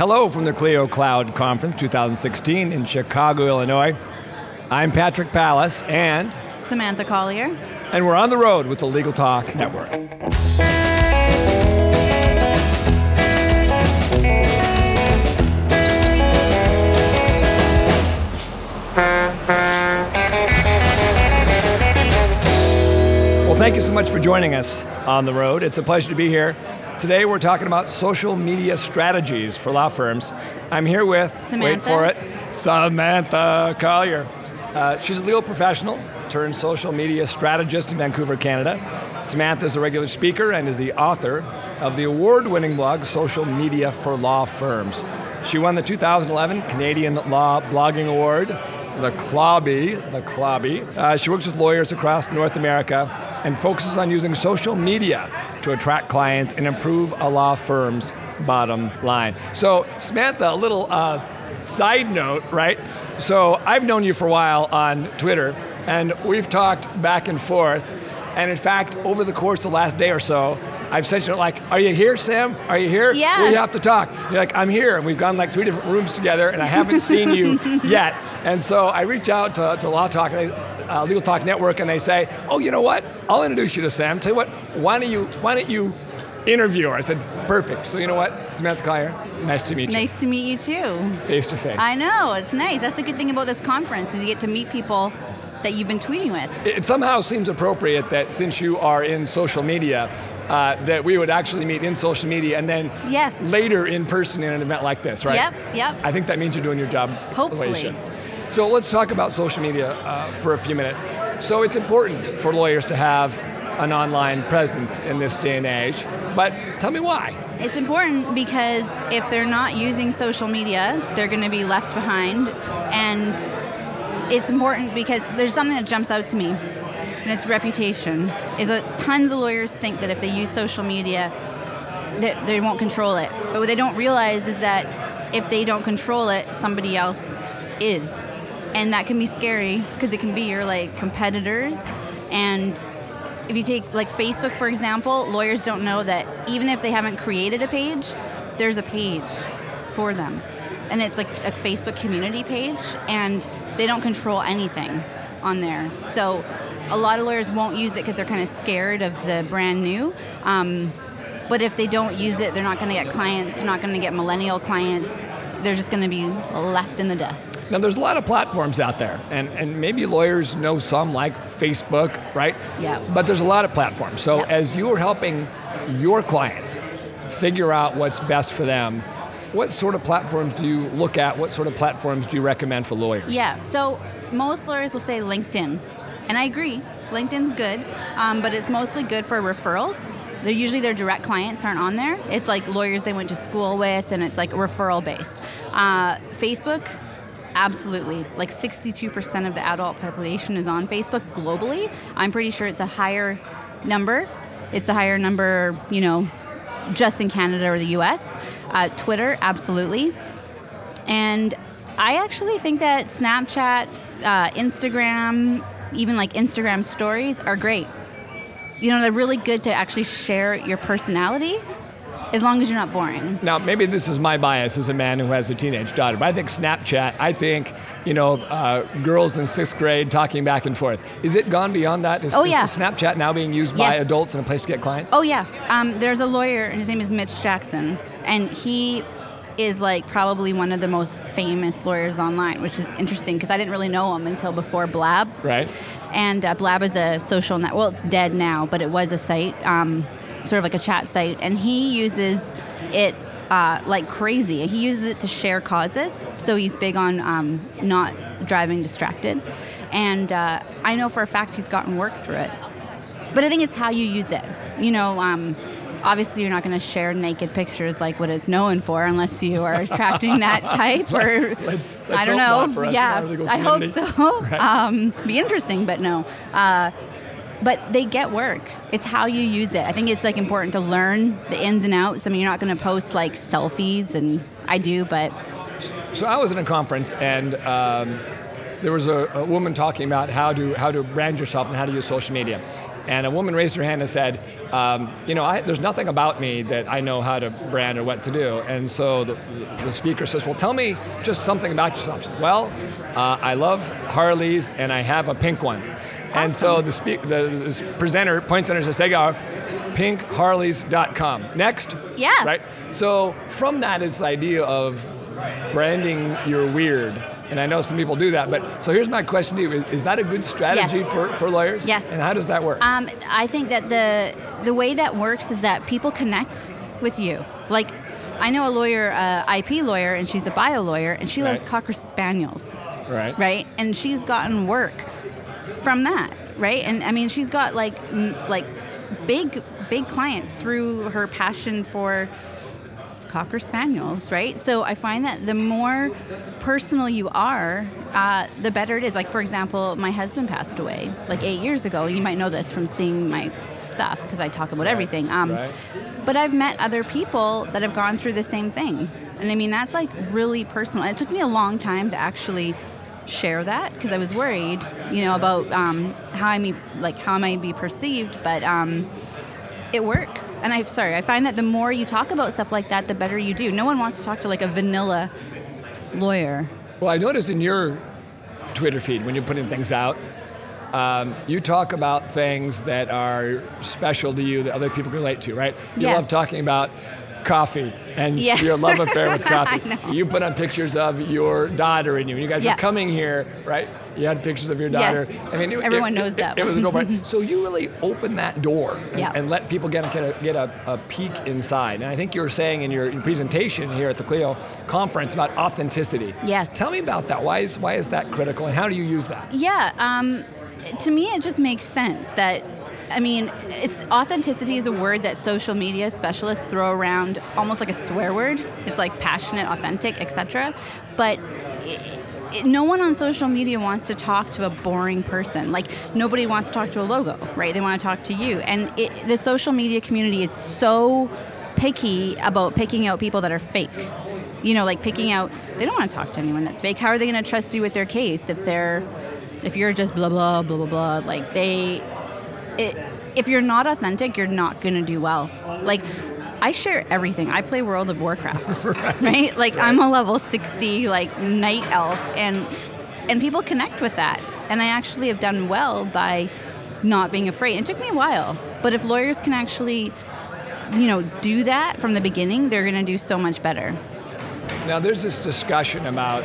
Hello from the Clio Cloud Conference 2016 in Chicago, Illinois. I'm Patrick Palace and Samantha Collier. And we're on the road with the Legal Talk Network. Well, thank you so much for joining us on the road. It's a pleasure to be here. Today we're talking about social media strategies for law firms. I'm here with, Samantha. wait for it, Samantha Collier. Uh, she's a legal professional turned social media strategist in Vancouver, Canada. Samantha is a regular speaker and is the author of the award-winning blog Social Media for Law Firms. She won the 2011 Canadian Law Blogging Award, the CLAWB, the CLAWB. Uh, she works with lawyers across North America and focuses on using social media to attract clients and improve a law firm's bottom line. So, Samantha, a little uh, side note, right? So, I've known you for a while on Twitter, and we've talked back and forth. And in fact, over the course of the last day or so, I've sent you like, "Are you here, Sam? Are you here? Yeah. We have to talk." You're like, "I'm here," and we've gone like three different rooms together, and I haven't seen you yet. And so I reach out to, to Law Talk, uh, Legal Talk Network, and they say, "Oh, you know what? I'll introduce you to Sam. Tell you what, why don't you why don't you interview her?" I said, "Perfect." So you know what, Samantha Collier, nice to meet you. Nice to meet you too. Face to face. I know it's nice. That's the good thing about this conference is you get to meet people that you've been tweeting with. It somehow seems appropriate that since you are in social media, uh, that we would actually meet in social media and then yes. later in person in an event like this, right? Yep, yep. I think that means you're doing your job Hopefully. So let's talk about social media uh, for a few minutes. So it's important for lawyers to have an online presence in this day and age, but tell me why. It's important because if they're not using social media, they're going to be left behind. And it's important because there's something that jumps out to me, and it's reputation. Is that tons of lawyers think that if they use social media, that they won't control it. But what they don't realize is that if they don't control it, somebody else is. And that can be scary because it can be your like competitors and if you take like Facebook for example, lawyers don't know that even if they haven't created a page, there's a page for them. And it's like a Facebook community page and they don't control anything on there. So a lot of lawyers won't use it because they're kind of scared of the brand new. Um, but if they don't use it, they're not going to get clients, they're not going to get millennial clients. They're just going to be left in the dust. Now, there's a lot of platforms out there, and, and maybe lawyers know some like Facebook, right? Yeah. But there's a lot of platforms. So, Yeah. as you are helping your clients figure out what's best for them, what sort of platforms do you look at? What sort of platforms do you recommend for lawyers? Yeah, so most lawyers will say LinkedIn, and I agree. LinkedIn's good, um, but it's mostly good for referrals. They're usually their direct clients aren't on there. It's like lawyers they went to school with, and it's like referral based. Uh, Facebook, absolutely. Like 62% of the adult population is on Facebook globally. I'm pretty sure it's a higher number. It's a higher number, you know, just in Canada or the US. Uh, Twitter, absolutely. And I actually think that Snapchat, uh, Instagram, even like Instagram stories are great. You know, they're really good to actually share your personality as long as you're not boring. Now, maybe this is my bias as a man who has a teenage daughter, but I think Snapchat, I think, you know, uh, girls in sixth grade talking back and forth. Is it gone beyond that? Is, Oh, is yeah. Snapchat now being used by adults in a place to get clients? Oh yeah, um, there's a lawyer, and his name is Mitch Jackson, and he is like probably one of the most famous lawyers online, which is interesting because I didn't really know him until before Blab. Right. And uh, Blab is a social net. Well, it's dead now, but it was a site, um, sort of like a chat site, and he uses it uh, like crazy. He uses it to share causes, so he's big on um, not driving distracted. And uh, I know for a fact he's gotten work through it. But I think it's how you use it. You know, um, obviously you're not going to share naked pictures like what it's known for unless you are attracting that type or Let's- let's I don't know. not for us in yeah, I hope so. Right. Um, be interesting, but no. Uh, but they get work. It's how you use it. I think it's like important to learn the ins and outs. I mean, you're not going to post like selfies, and I do, but So I was in a conference and um, there was a, a woman talking about how to how to brand yourself and how to use social media. And a woman raised her hand and said, um, you know, I, there's nothing about me that I know how to brand or what to do. And so the, the speaker says, well, tell me just something about yourself. Says, well, uh, I love Harleys and I have a pink one. And so the, speak, the, the presenter points at her and says, there pinkharleys.com. Next. Yeah. Right? So from that is the idea of branding your weird. And I know some people do that, but so here's my question to you: Is, is that a good strategy Yes. for, for lawyers? Yes. And how does that work? Um, I think that the the way that works is that people connect with you. Like, I know a lawyer, uh, IP lawyer, and she's a bio lawyer, and she loves Right. cocker spaniels, right. right? And she's gotten work from that, right? And I mean, she's got like m- like big big clients through her passion for cocker spaniels, right? So I find that the more personal you are, uh, the better it is. Like for example, my husband passed away like eight years ago. You might know this from seeing my stuff because I talk about everything. Um, Right. But I've met other people that have gone through the same thing, and I mean that's like really personal. And it took me a long time to actually share that because I was worried, you know, about um, how I may like how I might be perceived, but. Um, it works. And I'm sorry, I find that the more you talk about stuff like that, the better you do. No one wants to talk to like a vanilla lawyer. Well, I noticed in your Twitter feed when you're putting things out, um, you talk about things that are special to you that other people can relate to, right? You Yeah. love talking about coffee and Yeah. your love affair with coffee. You put on pictures of your daughter and you. You guys Yeah. were coming here, right? You had pictures of your Yes. daughter. I mean, it- Everyone it- knows it- that It, was a no-brainer. So you really open that door and, Yeah. and let people get, a, get, a, get a, a peek inside. And I think you were saying in your presentation here at the Clio conference about authenticity. Yes. Tell me about that. Why is why is that critical, and how do you use that? Yeah, um, to me, it just makes sense that. I mean, it's authenticity is a word that social media specialists throw around almost like a swear word. It's like passionate, authentic, etc. But it, it, no one on social media wants to talk to a boring person. Like nobody wants to talk to a logo, right? They want to talk to you. And it, the social media community is so picky about picking out people that are fake. You know, like picking out. They don't want to talk to anyone that's fake. How are they going to trust you with their case if they're if you're just blah blah blah blah blah like they it, if you're not authentic you're not going to do well. Like i share everything. I play world of warcraft right, like i'm a level 60 like night elf and and people connect with that. And i actually have done well by not being afraid. It took me a while but if lawyers can actually you know do that from the beginning they're going to do so much better. Now, there's this discussion about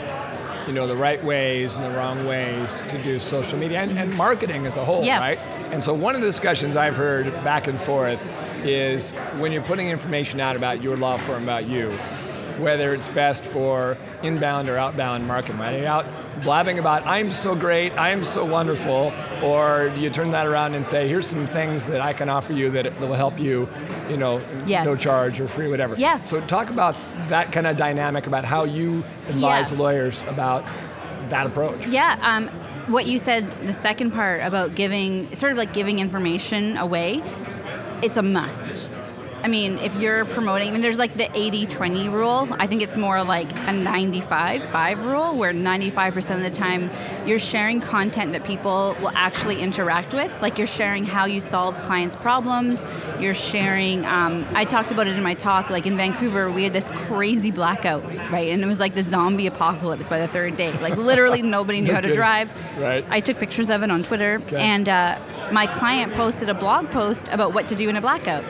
you know the right ways and the wrong ways to do social media and, and marketing as a whole, Yeah. right? And so one of the discussions I've heard back and forth is when you're putting information out about your law firm, about you, whether it's best for inbound or outbound marketing, right? Are you out blabbing about I'm so great, I'm so wonderful, or do you turn that around and say, here's some things that I can offer you that will help you, you know, Yes. no charge or free, whatever. Yeah. So talk about that kind of dynamic about how you advise Yeah. lawyers about that approach. Yeah, um, what you said, the second part about giving, sort of like giving information away, it's a must. I mean, if you're promoting, I mean, there's like the 80 20 rule. I think it's more like a 95 5 rule, where 95% of the time you're sharing content that people will actually interact with. Like you're sharing how you solved clients' problems. You're sharing, um, I talked about it in my talk, like in Vancouver, we had this crazy blackout, right? And it was like the zombie apocalypse by the third day. Like literally nobody knew No how to drive. Right. I took pictures of it on Twitter, Okay. and uh, my client posted a blog post about what to do in a blackout,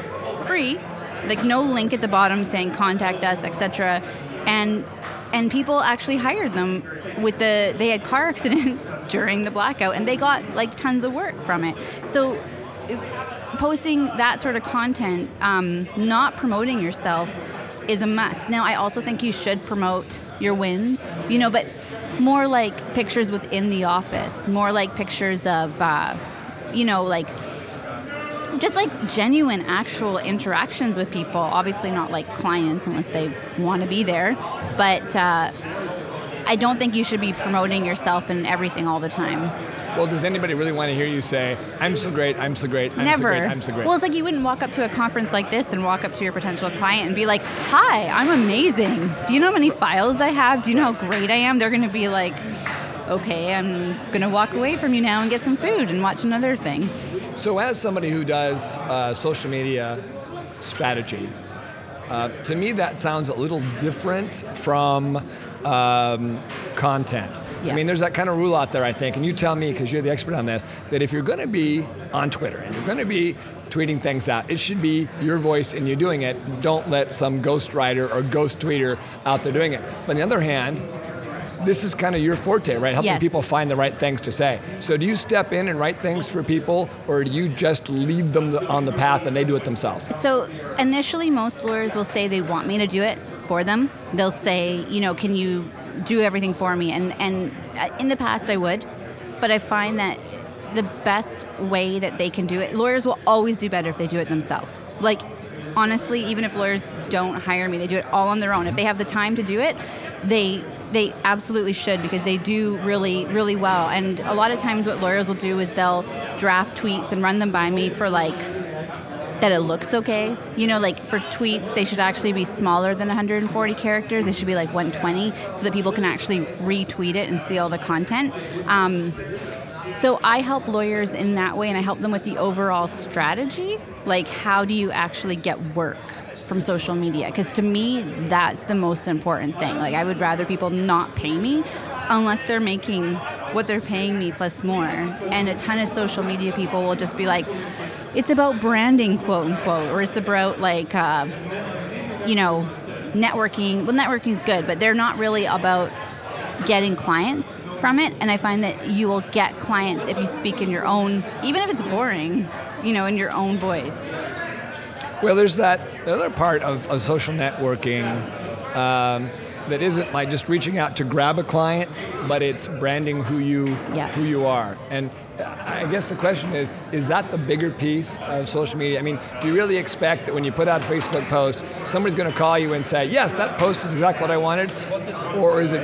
free, like no link at the bottom saying contact us, etc. And and people actually hired them with the they had car accidents during the blackout, and they got like tons of work from it. So posting that sort of content, um, not promoting yourself, is a must. Now, I also think you should promote your wins, you know, but more like pictures within the office, more like pictures of, uh, you know, like just like genuine, actual interactions with people. Obviously, not like clients unless they want to be there, but. Uh, I don't think you should be promoting yourself and everything all the time. Well, does anybody really want to hear you say, I'm so great, I'm so great, I'm Never. so great, I'm so great? Well, it's like you wouldn't walk up to a conference like this and walk up to your potential client and be like, "Hi, I'm amazing. Do you know how many files I have? Do you know how great I am?" They're going to be like, "Okay, I'm going to walk away from you now and get some food and watch another thing." So, as somebody who does uh, social media strategy, uh, to me that sounds a little different from um, content. Yeah. I mean, there's that kind of rule out there, I think, and you tell me because you're the expert on this, that if you're going to be on Twitter and you're going to be tweeting things out, it should be your voice and you doing it. Don't let some ghostwriter or ghost tweeter out there doing it. But on the other hand, this is kind of your forte, right? Helping Yes. people find the right things to say. So do you step in and write things for people, or do you just lead them on the path and they do it themselves? So initially, most lawyers will say they want me to do it for them. They'll say, you know, can you do everything for me? And and uh, in the past, I would, but I find that the best way that they can do it, lawyers will always do better if they do it themselves. Like honestly, even if lawyers don't hire me, they do it all on their own. If they have the time to do it, they they absolutely should because they do really really well. And a lot of times, what lawyers will do is they'll draft tweets and run them by me for like that it looks okay. You know, like for tweets, they should actually be smaller than 140 characters. They should be like 120 so that people can actually retweet it and see all the content. Um, so I help lawyers in that way and I help them with the overall strategy. Like, how do you actually get work? From social media, because to me, that's the most important thing. Like, I would rather people not pay me unless they're making what they're paying me plus more. And a ton of social media people will just be like, it's about branding, quote unquote, or it's about like, uh, you know, networking. Well, networking is good, but they're not really about getting clients from it. And I find that you will get clients if you speak in your own, even if it's boring, you know, in your own voice. Well, there's that the other part of, of social networking um, that isn't like just reaching out to grab a client, but it's branding who you Yeah. who you are. And I guess the question is: Is that the bigger piece of social media? I mean, do you really expect that when you put out a Facebook post, somebody's going to call you and say, "Yes, that post is exactly what I wanted," or is it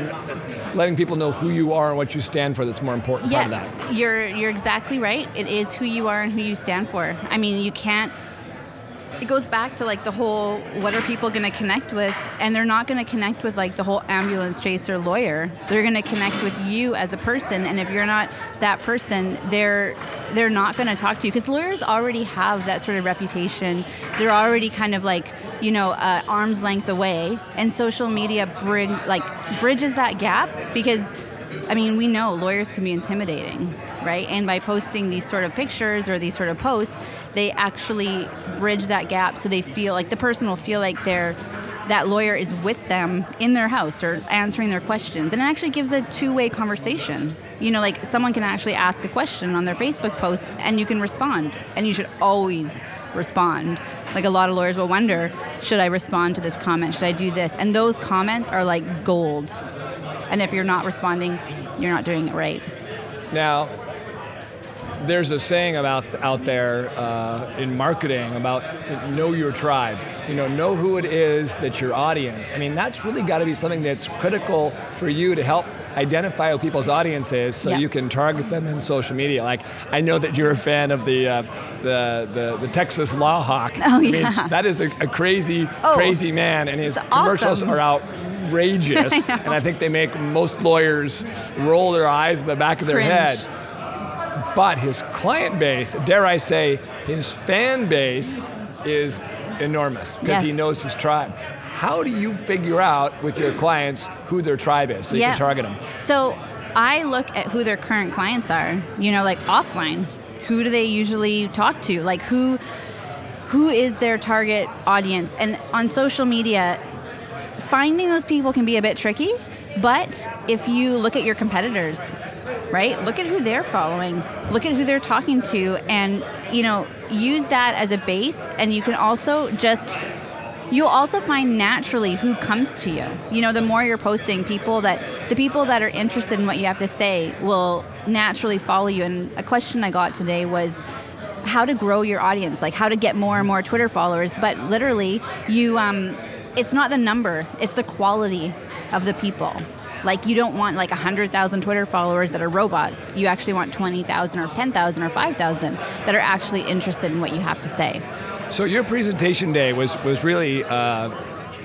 letting people know who you are and what you stand for that's more important part of that? You're you're exactly right. It is who you are and who you stand for. I mean, you can't it goes back to like the whole what are people going to connect with? And they're not going to connect with like the whole ambulance chaser lawyer. They're going to connect with you as a person and if you're not that person they're they're not going to talk to you. Because lawyers already have that sort of reputation. They're already kind of like you know uh, arm's length away. And social media bring like bridges that gap because I mean, we know lawyers can be intimidating, right? And by posting these sort of pictures or these sort of posts, they actually bridge that gap so they feel like the person will feel like they're that lawyer is with them in their house or answering their questions. And it actually gives a two-way conversation. You know, like someone can actually ask a question on their Facebook post and you can respond. And you should always respond. Like a lot of lawyers will wonder, should I respond to this comment? Should I do this? And those comments are like gold. And if you're not responding, you're not doing it right. Now, there's a saying about out there uh, in marketing about know your tribe. You know, know who it is that your audience. I mean, that's really got to be something that's critical for you to help identify who people's audience is, so Yeah. you can target them in social media. Like, I know that you're a fan of the uh, the, the the Texas Law Hawk. Oh, I mean, yeah. that is a, a crazy, Oh, crazy man, and his commercials awesome. are outrageous. I and I think they make most lawyers roll their eyes in the back of their Cringe. head but his client base, dare I say, his fan base is enormous because he knows his tribe. How do you figure out with your clients who their tribe is so you can target them? So I look at who their current clients are, you know, like offline. Who do they usually talk to? Like who who is their target audience? And on social media, finding those people can be a bit tricky, but if you look at your competitors, right? Look at who they're following. Look at who they're talking to and, you know, use that as a base and you can also just you'll also find naturally who comes to you. You know, the more you're posting, people that the people that are interested in what you have to say will naturally follow you. And a question I got today was how to grow your audience, like how to get more and more Twitter followers. But literally, you, um, it's not the number; it's the quality of the people. Like you don't want like 100,000 Twitter followers that are robots. You actually want 20,000 or 10,000 or 5,000 that are actually interested in what you have to say. So your presentation day was was really uh,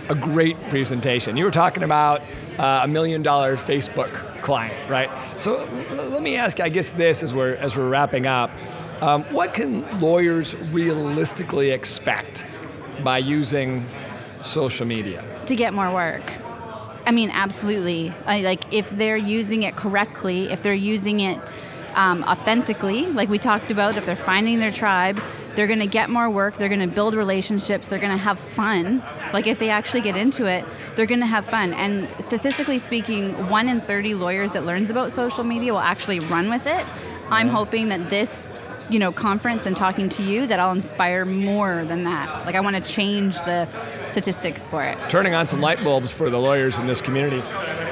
a great presentation. You were talking about uh, a million dollar Facebook client, right? So l- let me ask. I guess this as we're as we're wrapping up. Um, what can lawyers realistically expect by using social media? To get more work. I mean, absolutely. I, like if they're using it correctly, if they're using it um, authentically, like we talked about, if they're finding their tribe, they're going to get more work. They're going to build relationships. They're going to have fun. Like if they actually get into it, they're going to have fun. And statistically speaking, one in 30 lawyers that learns about social media will actually run with it. I'm hoping that this you know conference and talking to you that I'll inspire more than that. Like I want to change the statistics for it. Turning on some light bulbs for the lawyers in this community.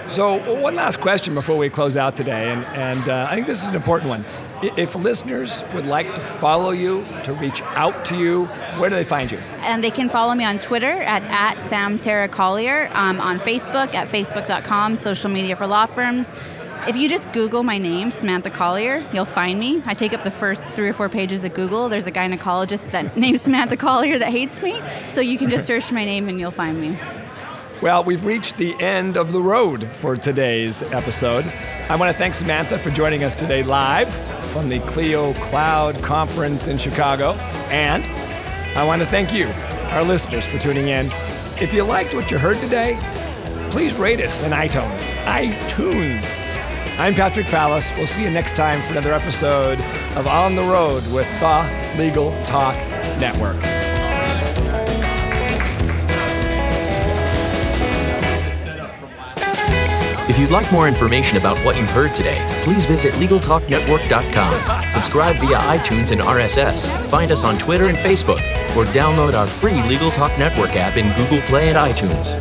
So one last question before we close out today, and, and uh, I think this is an important one. If listeners would like to follow you, to reach out to you, where do they find you? And they can follow me on Twitter at, at Sam Tara Collier, um, on Facebook at facebook.com, social media for law firms. If you just Google my name, Samantha Collier, you'll find me. I take up the first three or four pages of Google. There's a gynecologist that named Samantha Collier that hates me. So you can just search my name and you'll find me. Well, we've reached the end of the road for today's episode. I want to thank Samantha for joining us today live from the Clio Cloud Conference in Chicago. And I want to thank you, our listeners, for tuning in. If you liked what you heard today, please rate us in iTunes. iTunes. I'm Patrick Palace. We'll see you next time for another episode of On the Road with the Legal Talk Network. If you'd like more information about what you've heard today, please visit LegalTalkNetwork.com. Subscribe via iTunes and RSS. Find us on Twitter and Facebook, or download our free Legal Talk Network app in Google Play and iTunes.